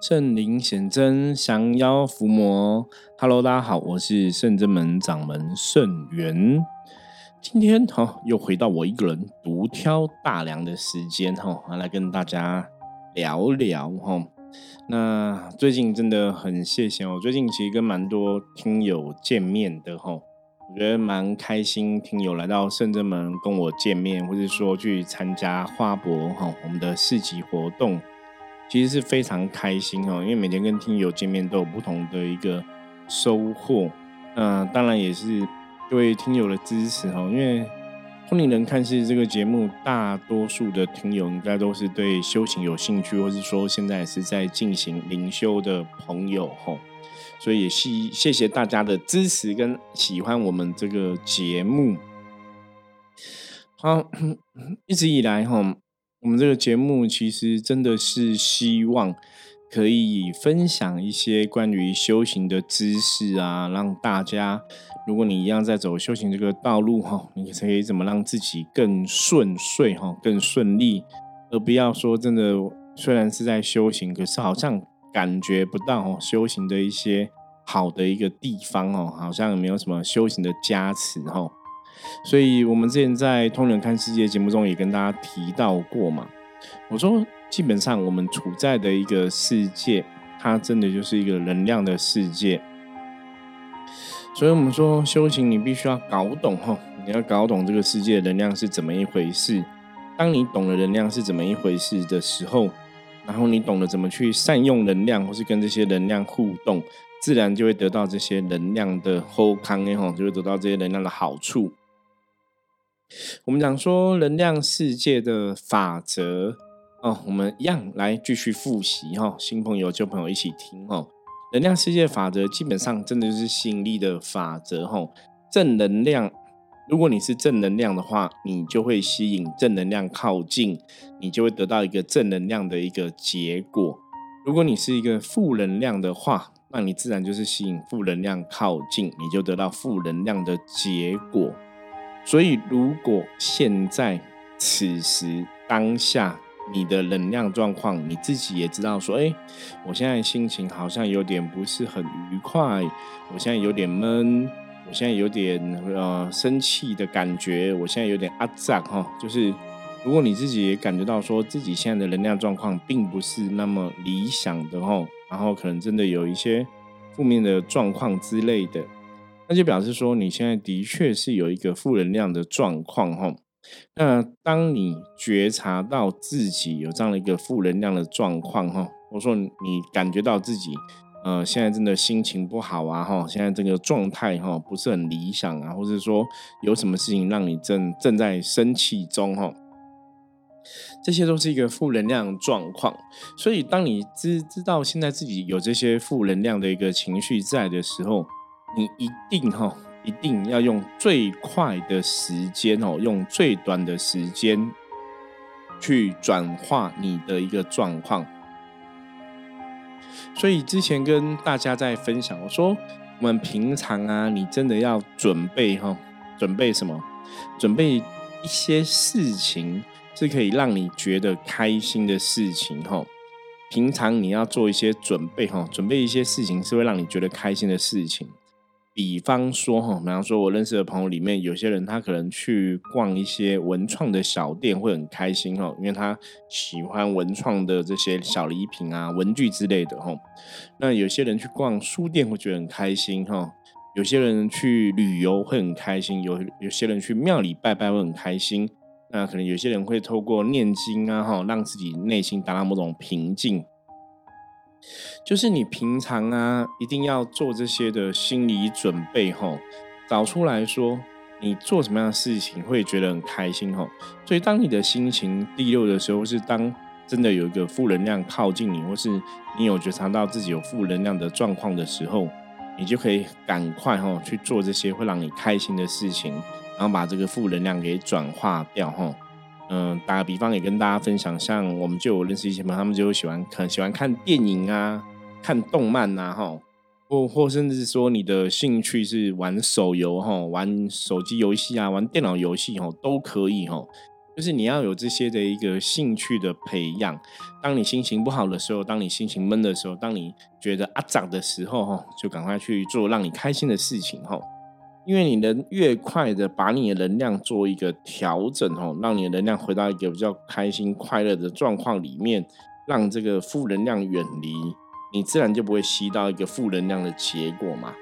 圣灵显真，降妖伏魔。Hello，大家好，我是圣真门掌门圣元。今天哈又回到我一个人独挑大梁的时间哈，来跟大家聊聊哈。那最近真的很谢谢我，最近其实跟蛮多听友见面的哈，我觉得蛮开心。听友来到圣真门跟我见面，或者说去参加花博哈我们的市集活动。其实是非常开心哦，因为每天跟听友见面都有不同的一个收获。那当然也是各位听友的支持哦，因为《通灵人看世》这个节目，大多数的听友应该都是对修行有兴趣，或是说现在是在进行灵修的朋友吼，所以也谢谢谢大家的支持跟喜欢我们这个节目。好，一直以来哈。我们这个节目其实真的是希望可以分享一些关于修行的知识啊，让大家，如果你一样在走修行这个道路哈，你可以怎么让自己更顺遂哈，更顺利，而不要说真的，虽然是在修行，可是好像感觉不到修行的一些好的一个地方哦，好像没有什么修行的加持哈。所以，我们之前在《通人看世界》节目中也跟大家提到过嘛。我说，基本上我们处在的一个世界，它真的就是一个能量的世界。所以我们说，修行你必须要搞懂哈，你要搞懂这个世界能量是怎么一回事。当你懂了能量是怎么一回事的时候，然后你懂得怎么去善用能量，或是跟这些能量互动，自然就会得到这些能量的后康哎哈，就会得到这些能量的好处。我们讲说能量世界的法则哦，我们一样来继续复习哈，新朋友旧朋友一起听哦。能量世界法则基本上真的就是吸引力的法则哈。正能量，如果你是正能量的话，你就会吸引正能量靠近，你就会得到一个正能量的一个结果。如果你是一个负能量的话，那你自然就是吸引负能量靠近，你就得到负能量的结果。所以，如果现在此时当下你的能量状况，你自己也知道，说，哎，我现在心情好像有点不是很愉快，我现在有点闷，我现在有点呃生气的感觉，我现在有点阿胀哈，就是如果你自己也感觉到说自己现在的能量状况并不是那么理想的哈，然后可能真的有一些负面的状况之类的。那就表示说，你现在的确是有一个负能量的状况，哈。那当你觉察到自己有这样的一个负能量的状况，哈，我说你感觉到自己，呃，现在真的心情不好啊，哈，现在这个状态，哈，不是很理想啊，或者说有什么事情让你正正在生气中，哈，这些都是一个负能量状况。所以，当你知知道现在自己有这些负能量的一个情绪在的时候，你一定哈，一定要用最快的时间哦，用最短的时间去转化你的一个状况。所以之前跟大家在分享，我说我们平常啊，你真的要准备哈，准备什么？准备一些事情是可以让你觉得开心的事情哈。平常你要做一些准备哈，准备一些事情是会让你觉得开心的事情。比方说哈，比方说我认识的朋友里面，有些人他可能去逛一些文创的小店会很开心哈，因为他喜欢文创的这些小礼品啊、文具之类的哈。那有些人去逛书店会觉得很开心哈，有些人去旅游会很开心，有有些人去庙里拜拜会很开心。那可能有些人会透过念经啊哈，让自己内心达到某种平静。就是你平常啊，一定要做这些的心理准备吼，找出来说你做什么样的事情会觉得很开心吼。所以当你的心情低落的时候，是当真的有一个负能量靠近你，或是你有觉察到自己有负能量的状况的时候，你就可以赶快吼去做这些会让你开心的事情，然后把这个负能量给转化掉吼。嗯，打个比方，也跟大家分享，像我们就有认识一些朋友，他们就喜欢看喜欢看电影啊，看动漫呐，哈，或或甚至说你的兴趣是玩手游哈，玩手机游戏啊，玩电脑游戏哈，都可以哈。就是你要有这些的一个兴趣的培养。当你心情不好的时候，当你心情闷的时候，当你觉得阿长的时候，哈，就赶快去做让你开心的事情，哈。因为你能越快的把你的能量做一个调整，哦，让你的能量回到一个比较开心快乐的状况里面，让这个负能量远离，你自然就不会吸到一个负能量的结果嘛。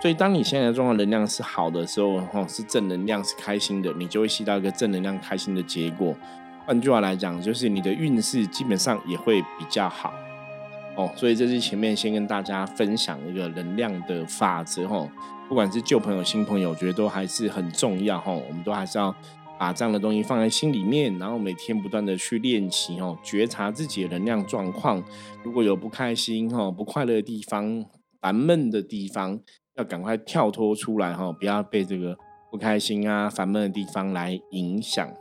所以，当你现在的状况能量是好的时候，哈，是正能量，是开心的，你就会吸到一个正能量、开心的结果。换句话来讲，就是你的运势基本上也会比较好哦。所以，这是前面先跟大家分享一个能量的法则，哈。不管是旧朋友、新朋友，我觉得都还是很重要，哈。我们都还是要把这样的东西放在心里面，然后每天不断的去练习，哦，觉察自己的能量状况。如果有不开心、哈不快乐的地方、烦闷的地方。要赶快跳脱出来哈，不要被这个不开心啊、烦闷的地方来影响。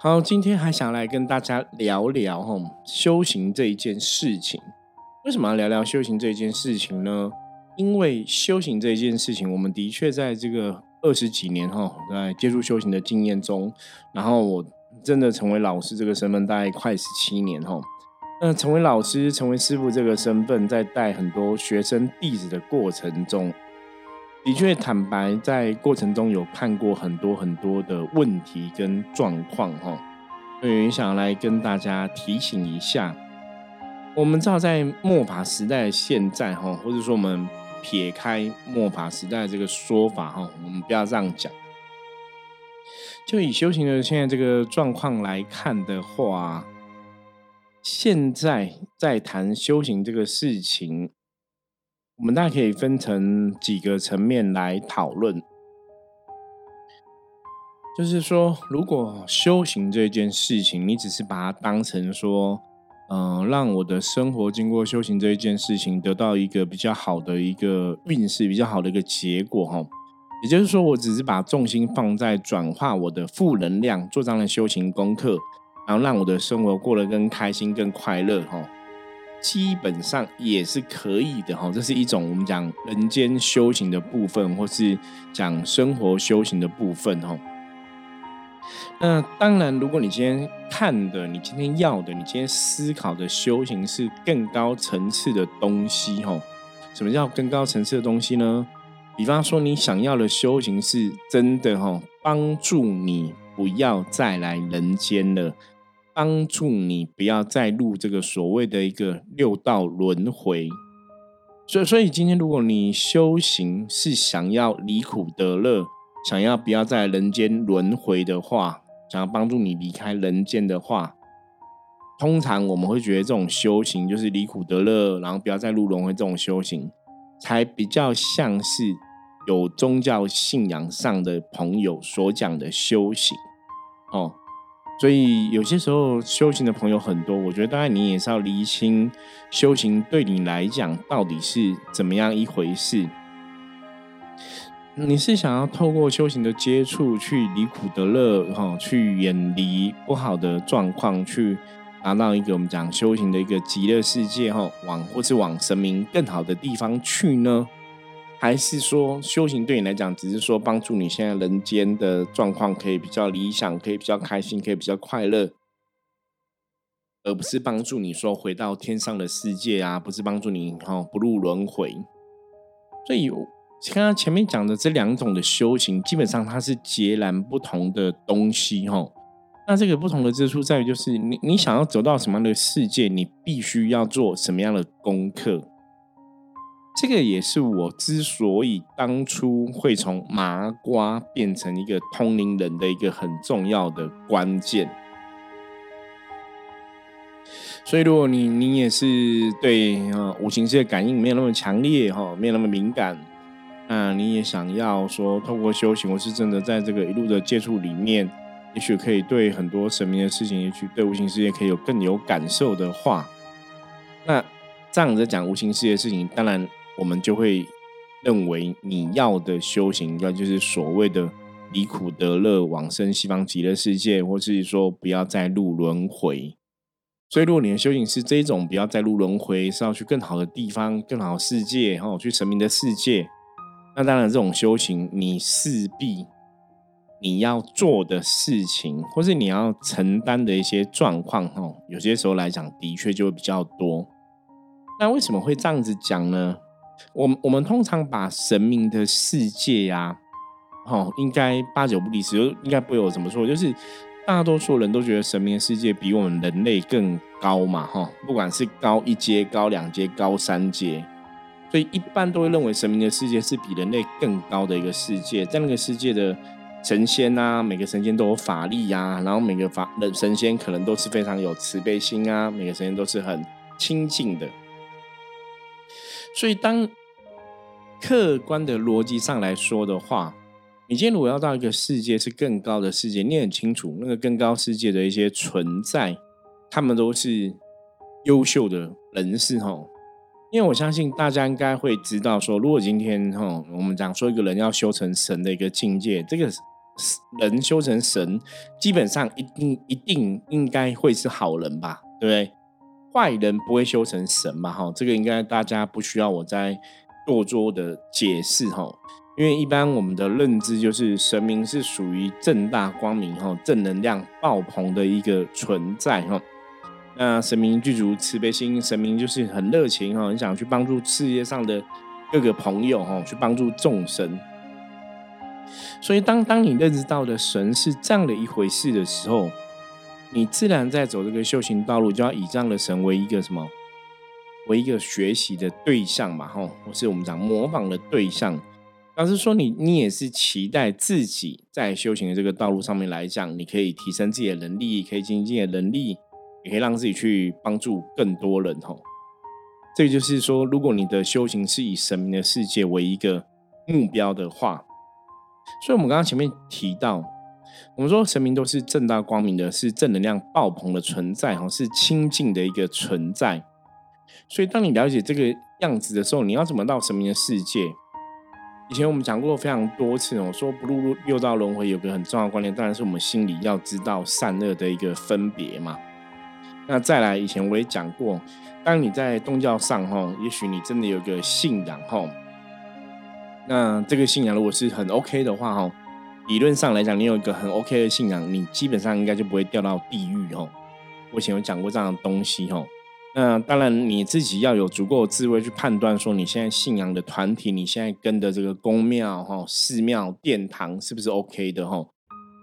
好，今天还想来跟大家聊聊哈修行这一件事情。为什么要聊聊修行这件事情呢？因为修行这一件事情，我们的确在这个二十几年哈，在接触修行的经验中，然后我真的成为老师这个身份，大概快十七年哈。那成为老师、成为师傅这个身份，在带很多学生弟子的过程中，的确坦白，在过程中有看过很多很多的问题跟状况哈。所以想来跟大家提醒一下，我们知道在末法时代现在哈，或者说我们撇开末法时代这个说法哈，我们不要这样讲。就以修行的现在这个状况来看的话。现在在谈修行这个事情，我们大概可以分成几个层面来讨论。就是说，如果修行这件事情，你只是把它当成说，嗯，让我的生活经过修行这一件事情得到一个比较好的一个运势，比较好的一个结果，哈，也就是说，我只是把重心放在转化我的负能量，做这样的修行功课。然后让我的生活过得更开心、更快乐，哈，基本上也是可以的，哈。这是一种我们讲人间修行的部分，或是讲生活修行的部分，哈。那当然，如果你今天看的、你今天要的、你今天思考的修行是更高层次的东西，哈。什么叫更高层次的东西呢？比方说，你想要的修行是真的，哈，帮助你不要再来人间了。帮助你不要再入这个所谓的一个六道轮回，所以，所以今天如果你修行是想要离苦得乐，想要不要在人间轮回的话，想要帮助你离开人间的话，通常我们会觉得这种修行就是离苦得乐，然后不要再入轮回这种修行，才比较像是有宗教信仰上的朋友所讲的修行哦。所以有些时候修行的朋友很多，我觉得当然你也是要厘清修行对你来讲到底是怎么样一回事。你是想要透过修行的接触去离苦得乐，哈，去远离不好的状况，去达到一个我们讲修行的一个极乐世界，哈，往或是往神明更好的地方去呢？还是说修行对你来讲，只是说帮助你现在人间的状况可以比较理想，可以比较开心，可以比较快乐，而不是帮助你说回到天上的世界啊，不是帮助你哈不入轮回。所以刚刚前面讲的这两种的修行，基本上它是截然不同的东西哈。那这个不同的之处在于，就是你你想要走到什么样的世界，你必须要做什么样的功课。这个也是我之所以当初会从麻瓜变成一个通灵人的一个很重要的关键。所以，如果你你也是对啊五行界感应没有那么强烈哈，没有那么敏感，那你也想要说透过修行，我是真的在这个一路的接触里面，也许可以对很多神明的事情，也许对无形世界可以有更有感受的话，那这样子讲无形世界的事情，当然。我们就会认为你要的修行，应该就是所谓的离苦得乐、往生西方极乐世界，或是说不要再入轮回。所以，如果你的修行是这种，不要再入轮回，是要去更好的地方、更好的世界，然后去神明的世界，那当然这种修行，你势必你要做的事情，或是你要承担的一些状况，哈，有些时候来讲，的确就会比较多。那为什么会这样子讲呢？我们我们通常把神明的世界呀，哦，应该八九不离十，应该不会有怎么说，就是大多数人都觉得神明的世界比我们人类更高嘛，哈，不管是高一阶、高两阶、高三阶，所以一般都会认为神明的世界是比人类更高的一个世界，在那个世界的神仙啊，每个神仙都有法力呀，然后每个法人神仙可能都是非常有慈悲心啊，每个神仙都是很亲近的。所以，当客观的逻辑上来说的话，你今天如果要到一个世界是更高的世界，你很清楚那个更高世界的一些存在，他们都是优秀的人士哈。因为我相信大家应该会知道，说如果今天哈，我们讲说一个人要修成神的一个境界，这个人修成神，基本上一定一定应该会是好人吧，对不对？坏人不会修成神嘛？哈，这个应该大家不需要我再多做的解释哈。因为一般我们的认知就是神明是属于正大光明哈、正能量爆棚的一个存在哈。那神明具足慈悲心，神明就是很热情哈，很想去帮助世界上的各个朋友哈，去帮助众生。所以当当你认知到的神是这样的一回事的时候，你自然在走这个修行道路，就要以这样的神为一个什么，为一个学习的对象嘛，吼，或是我们讲模仿的对象。老实说，你你也是期待自己在修行的这个道路上面来讲，你可以提升自己的能力，可以精进自己的能力，也可以让自己去帮助更多人，吼。这就是说，如果你的修行是以神明的世界为一个目标的话，所以我们刚刚前面提到。我们说神明都是正大光明的，是正能量爆棚的存在，哈，是清净的一个存在。所以，当你了解这个样子的时候，你要怎么到神明的世界？以前我们讲过非常多次哦，说不入六道轮回有个很重要的观念，当然是我们心里要知道善恶的一个分别嘛。那再来，以前我也讲过，当你在宗教上，哈，也许你真的有个信仰，哈，那这个信仰如果是很 OK 的话，哈。理论上来讲，你有一个很 OK 的信仰，你基本上应该就不会掉到地狱哦。我以前有讲过这样的东西哦。那当然你自己要有足够的智慧去判断，说你现在信仰的团体，你现在跟的这个宫庙、哈寺庙、殿堂是不是 OK 的哈？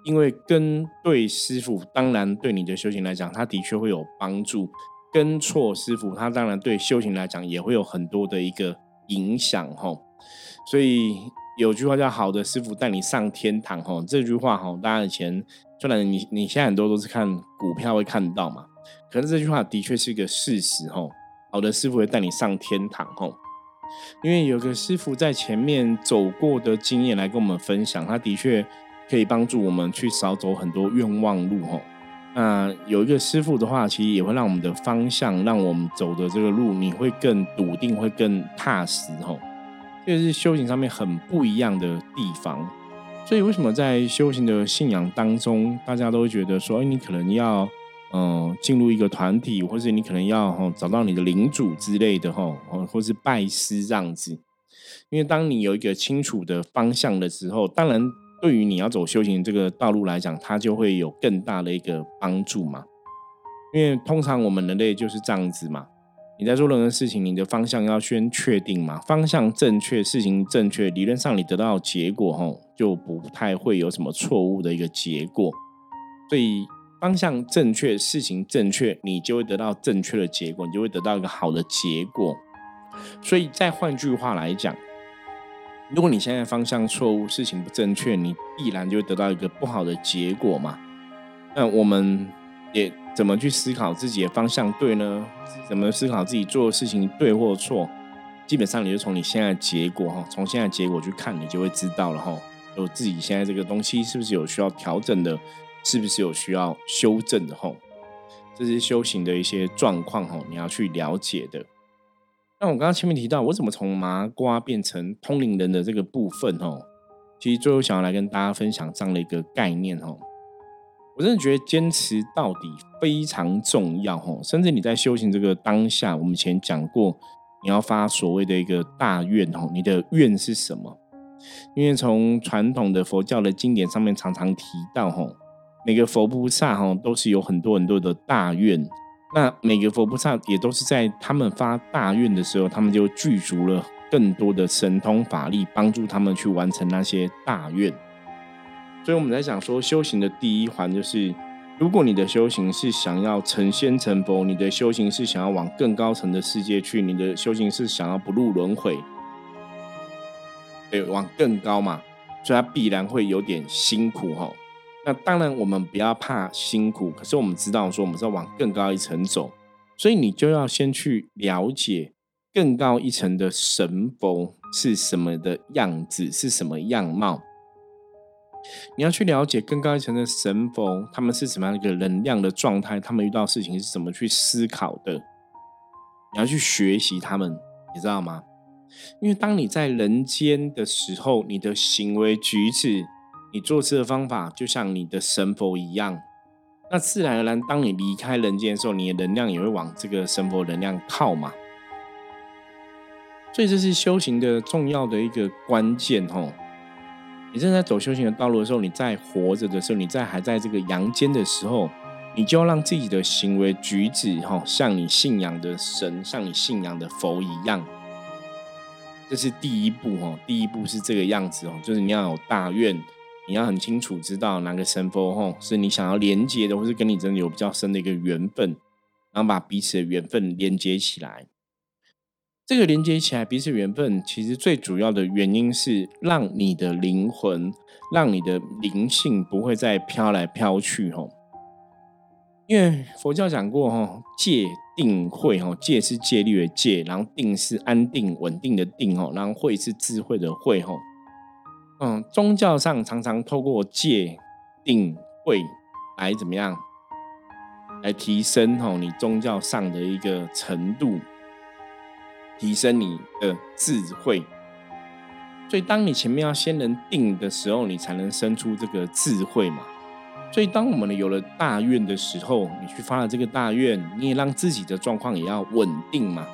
因为跟对师傅，当然对你的修行来讲，他的确会有帮助；跟错师傅，他当然对修行来讲也会有很多的一个影响哈。所以。有句话叫“好的师傅带你上天堂”哈，这句话哈，大家以前虽然你你现在很多都是看股票会看到嘛，可是这句话的确是一个事实哈。好的师傅会带你上天堂哈，因为有个师傅在前面走过的经验来跟我们分享，他的确可以帮助我们去少走很多冤枉路哈。那有一个师傅的话，其实也会让我们的方向，让我们走的这个路，你会更笃定，会更踏实哈。这是修行上面很不一样的地方，所以为什么在修行的信仰当中，大家都觉得说，哎，你可能要嗯进入一个团体，或者你可能要哈找到你的领主之类的哈，或是拜师这样子。因为当你有一个清楚的方向的时候，当然对于你要走修行这个道路来讲，它就会有更大的一个帮助嘛。因为通常我们人类就是这样子嘛。你在做任何事情，你的方向要先确定嘛？方向正确，事情正确，理论上你得到结果吼就不太会有什么错误的一个结果。所以方向正确，事情正确，你就会得到正确的结果，你就会得到一个好的结果。所以再换句话来讲，如果你现在方向错误，事情不正确，你必然就会得到一个不好的结果嘛。那我们也。怎么去思考自己的方向对呢？怎么思考自己做的事情对或错？基本上你就从你现在结果哈，从现在结果去看，你就会知道了哈。有自己现在这个东西是不是有需要调整的？是不是有需要修正的哈？这是修行的一些状况哈，你要去了解的。那我刚刚前面提到，我怎么从麻瓜变成通灵人的这个部分哈，其实最后想要来跟大家分享这样的一个概念哈。我真的觉得坚持到底非常重要哦，甚至你在修行这个当下，我们以前讲过，你要发所谓的一个大愿哦，你的愿是什么？因为从传统的佛教的经典上面常常提到，吼，每个佛菩萨哈都是有很多很多的大愿，那每个佛菩萨也都是在他们发大愿的时候，他们就具足了更多的神通法力，帮助他们去完成那些大愿。所以我们在讲说，修行的第一环就是，如果你的修行是想要成仙成佛，你的修行是想要往更高层的世界去，你的修行是想要不入轮回。对，往更高嘛，所以它必然会有点辛苦哈。那当然，我们不要怕辛苦，可是我们知道说，我们是要往更高一层走，所以你就要先去了解更高一层的神佛是什么的样子，是什么样貌。你要去了解更高一层的神佛，他们是什么样一个能量的状态，他们遇到事情是怎么去思考的。你要去学习他们，你知道吗？因为当你在人间的时候，你的行为举止、你做事的方法，就像你的神佛一样。那自然而然，当你离开人间的时候，你的能量也会往这个神佛能量靠嘛。所以这是修行的重要的一个关键哦。你正在走修行的道路的时候，你在活着的时候，你在还在这个阳间的时候，你就要让自己的行为举止哈，像你信仰的神，像你信仰的佛一样。这是第一步哦，第一步是这个样子哦，就是你要有大愿，你要很清楚知道哪个神佛哦是你想要连接的，或是跟你真的有比较深的一个缘分，然后把彼此的缘分连接起来。这个连接起来彼此缘分，其实最主要的原因是让你的灵魂，让你的灵性不会再飘来飘去哦。因为佛教讲过哈，戒定慧哈，戒是戒律的戒，然后定是安定稳定的定哈，然后慧是智慧的慧哈。嗯，宗教上常常透过戒定慧来怎么样，来提升哈你宗教上的一个程度，提升你的智慧。所以，当你前面要先能定的时候，你才能生出这个智慧嘛。所以，当我们有了大愿的时候，你去发了这个大愿，你也让自己的状况也要稳定嘛，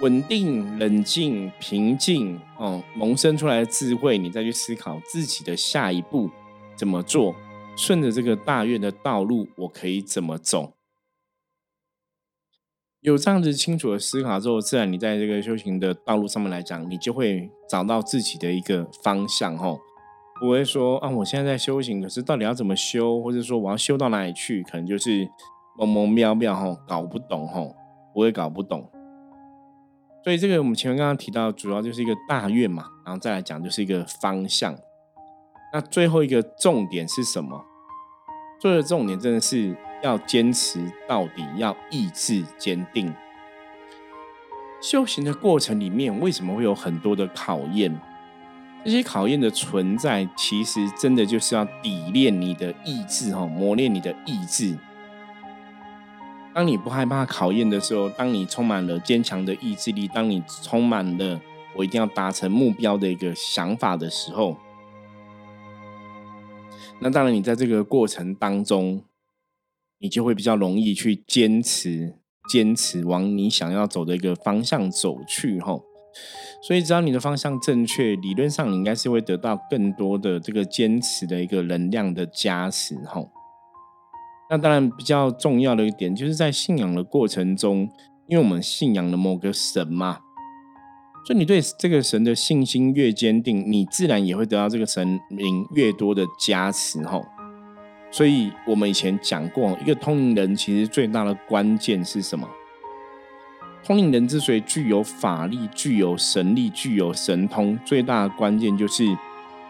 稳定、冷静、平静哦，萌生出来的智慧，你再去思考自己的下一步怎么做，顺着这个大愿的道路，我可以怎么走？有这样子清楚的思考之后，自然你在这个修行的道路上面来讲，你就会找到自己的一个方向，吼。不会说啊，我现在在修行，可是到底要怎么修，或者说我要修到哪里去，可能就是蒙蒙妙妙哈，搞不懂哈，不会搞不懂。所以这个我们前面刚刚提到，主要就是一个大愿嘛，然后再来讲就是一个方向。那最后一个重点是什么？最后的重点真的是要坚持到底，要意志坚定。修行的过程里面，为什么会有很多的考验？这些考验的存在，其实真的就是要抵炼你的意志，哈，磨练你的意志。当你不害怕考验的时候，当你充满了坚强的意志力，当你充满了我一定要达成目标的一个想法的时候，那当然你在这个过程当中，你就会比较容易去坚持，坚持往你想要走的一个方向走去，吼。所以，只要你的方向正确，理论上你应该是会得到更多的这个坚持的一个能量的加持，吼。那当然比较重要的一点，就是在信仰的过程中，因为我们信仰了某个神嘛，所以你对这个神的信心越坚定，你自然也会得到这个神灵越多的加持，吼。所以我们以前讲过，一个通灵人其实最大的关键是什么？通灵人之所以具有法力、具有神力、具有神通，最大的关键就是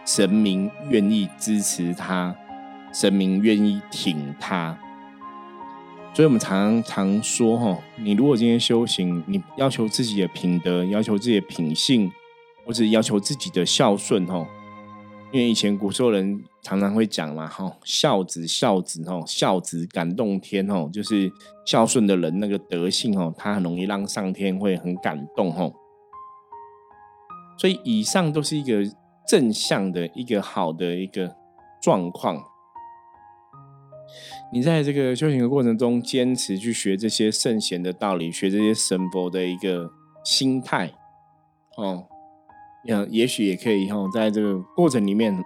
神明愿意支持他，神明愿意挺他。所以我们常常说，哈，你如果今天修行，你要求自己的品德，要求自己的品性，或者要求自己的孝顺，哈。因为以前古时候人常常会讲嘛，哈，孝子孝子，哈，孝子感动天，哈，就是孝顺的人那个德性，哈，他很容易让上天会很感动，哈。所以以上都是一个正向的一个好的一个状况。你在这个修行的过程中，坚持去学这些圣贤的道理，学这些神佛的一个心态，哦。也，也许也可以哈，在这个过程里面，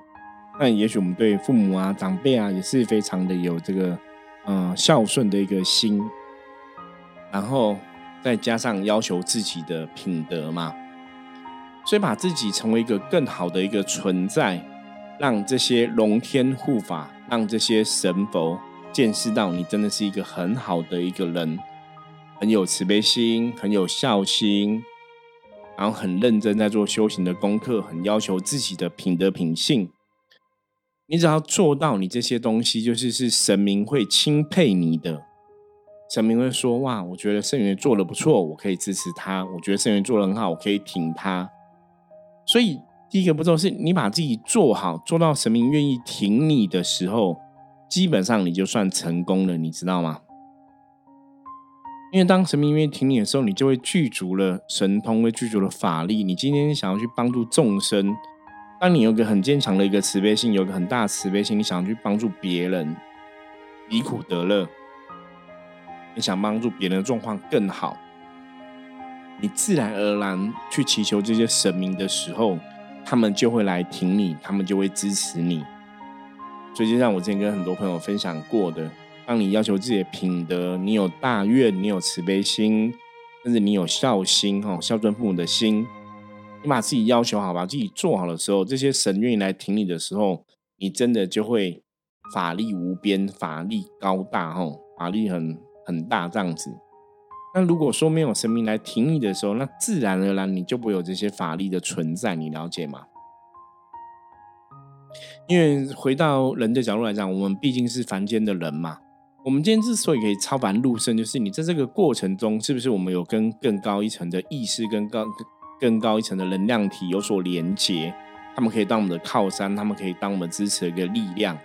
那也许我们对父母啊、长辈啊，也是非常的有这个嗯孝顺的一个心，然后再加上要求自己的品德嘛，所以把自己成为一个更好的一个存在，让这些龙天护法，让这些神佛见识到你真的是一个很好的一个人，很有慈悲心，很有孝心。然后很认真在做修行的功课，很要求自己的品德品性。你只要做到你这些东西，就是是神明会钦佩你的。神明会说：“哇，我觉得圣元做的不错，我可以支持他。我觉得圣元做的很好，我可以挺他。”所以第一个步骤是你把自己做好，做到神明愿意挺你的时候，基本上你就算成功了，你知道吗？因为当神明愿意挺你的时候，你就会具足了神通，会具足了法力。你今天想要去帮助众生，当你有个很坚强的一个慈悲心，有个很大的慈悲心，你想要去帮助别人，离苦得乐，你想帮助别人的状况更好，你自然而然去祈求这些神明的时候，他们就会来挺你，他们就会支持你。所以就像我之前跟很多朋友分享过的。当你要求自己的品德，你有大愿，你有慈悲心，甚至你有孝心，哈，孝顺父母的心，你把自己要求好，把自己做好的时候，这些神愿意来挺你的时候，你真的就会法力无边，法力高大，哈，法力很很大这样子。那如果说没有神明来挺你的时候，那自然而然你就不会有这些法力的存在，你了解吗？因为回到人的角度来讲，我们毕竟是凡间的人嘛。我们今天之所以可以超凡入圣，就是你在这个过程中，是不是我们有跟更高一层的意识、跟高更高一层的能量体有所连接？他们可以当我们的靠山，他们可以当我们支持的一个力量。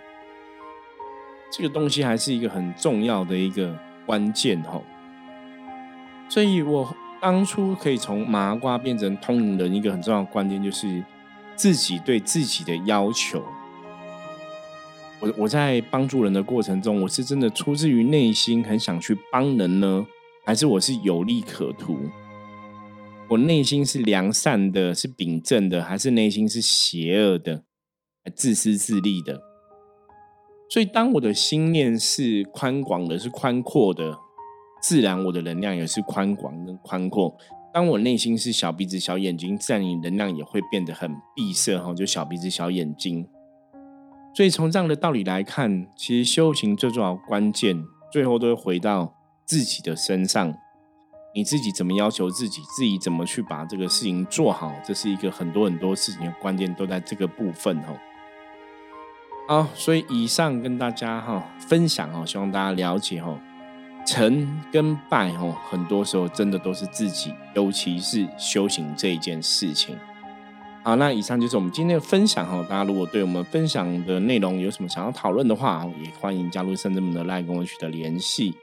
这个东西还是一个很重要的一个关键哦。所以我当初可以从麻瓜变成通灵人，一个很重要的关键就是自己对自己的要求。我我在帮助人的过程中，我是真的出自于内心很想去帮人呢，还是我是有利可图？我内心是良善的，是秉正的，还是内心是邪恶的、自私自利的？所以，当我的心念是宽广的、是宽阔的，自然我的能量也是宽广跟宽阔。当我内心是小鼻子小眼睛，自然你能量也会变得很闭塞哈，就小鼻子小眼睛。所以从这样的道理来看，其实修行最重要关键，最后都会回到自己的身上。你自己怎么要求自己，自己怎么去把这个事情做好，这是一个很多很多事情的关键，都在这个部分哦。好，所以以上跟大家哈分享哦，希望大家了解哦，成跟败哦，很多时候真的都是自己，尤其是修行这一件事情。好，那以上就是我们今天的分享哈。大家如果对我们分享的内容有什么想要讨论的话，也欢迎加入圣智门的赖跟我取得联系。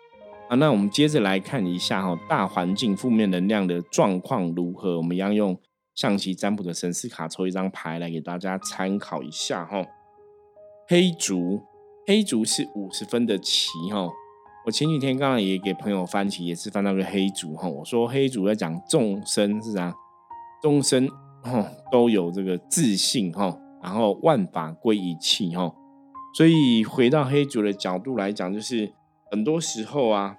啊，那我们接着来看一下哈，大环境负面能量的状况如何？我们一样用象棋占卜的神思卡抽一张牌来给大家参考一下哈。黑竹，黑竹是五十分的棋哈。我前几天刚刚也给朋友翻棋，也是翻到个黑竹哈。我说黑竹在讲众生是啥？众生。哦，都有这个自信哈，然后万法归一气哈，所以回到黑主的角度来讲，就是很多时候啊，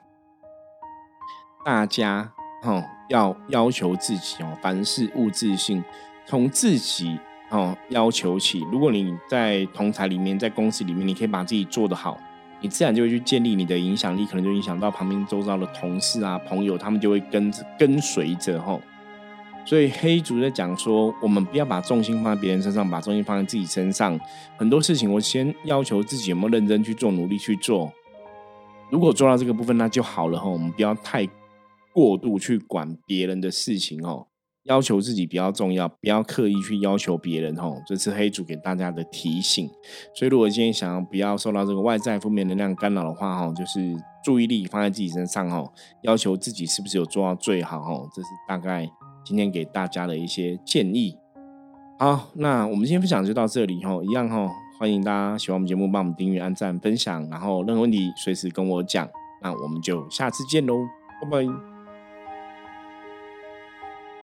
大家哈要要求自己哦，凡事勿自信，从自己哦要求起。如果你在同台里面，在公司里面，你可以把自己做得好，你自然就会去建立你的影响力，可能就影响到旁边周遭的同事啊、朋友，他们就会跟着跟随着哈。所以黑主在讲说，我们不要把重心放在别人身上，把重心放在自己身上。很多事情，我先要求自己有没有认真去做，努力去做。如果做到这个部分，那就好了哈。我们不要太过度去管别人的事情哦，要求自己比较重要，不要刻意去要求别人哦。这是黑主给大家的提醒。所以，如果今天想要不要受到这个外在负面能量干扰的话哈，就是注意力放在自己身上哈，要求自己是不是有做到最好哈。这是大概。今天给大家的一些建议，好，那我们今天分享就到这里哈，一样哈，欢迎大家喜欢我们节目，帮我们订阅、按赞、分享，然后任何问题随时跟我讲，那我们就下次见喽，拜拜。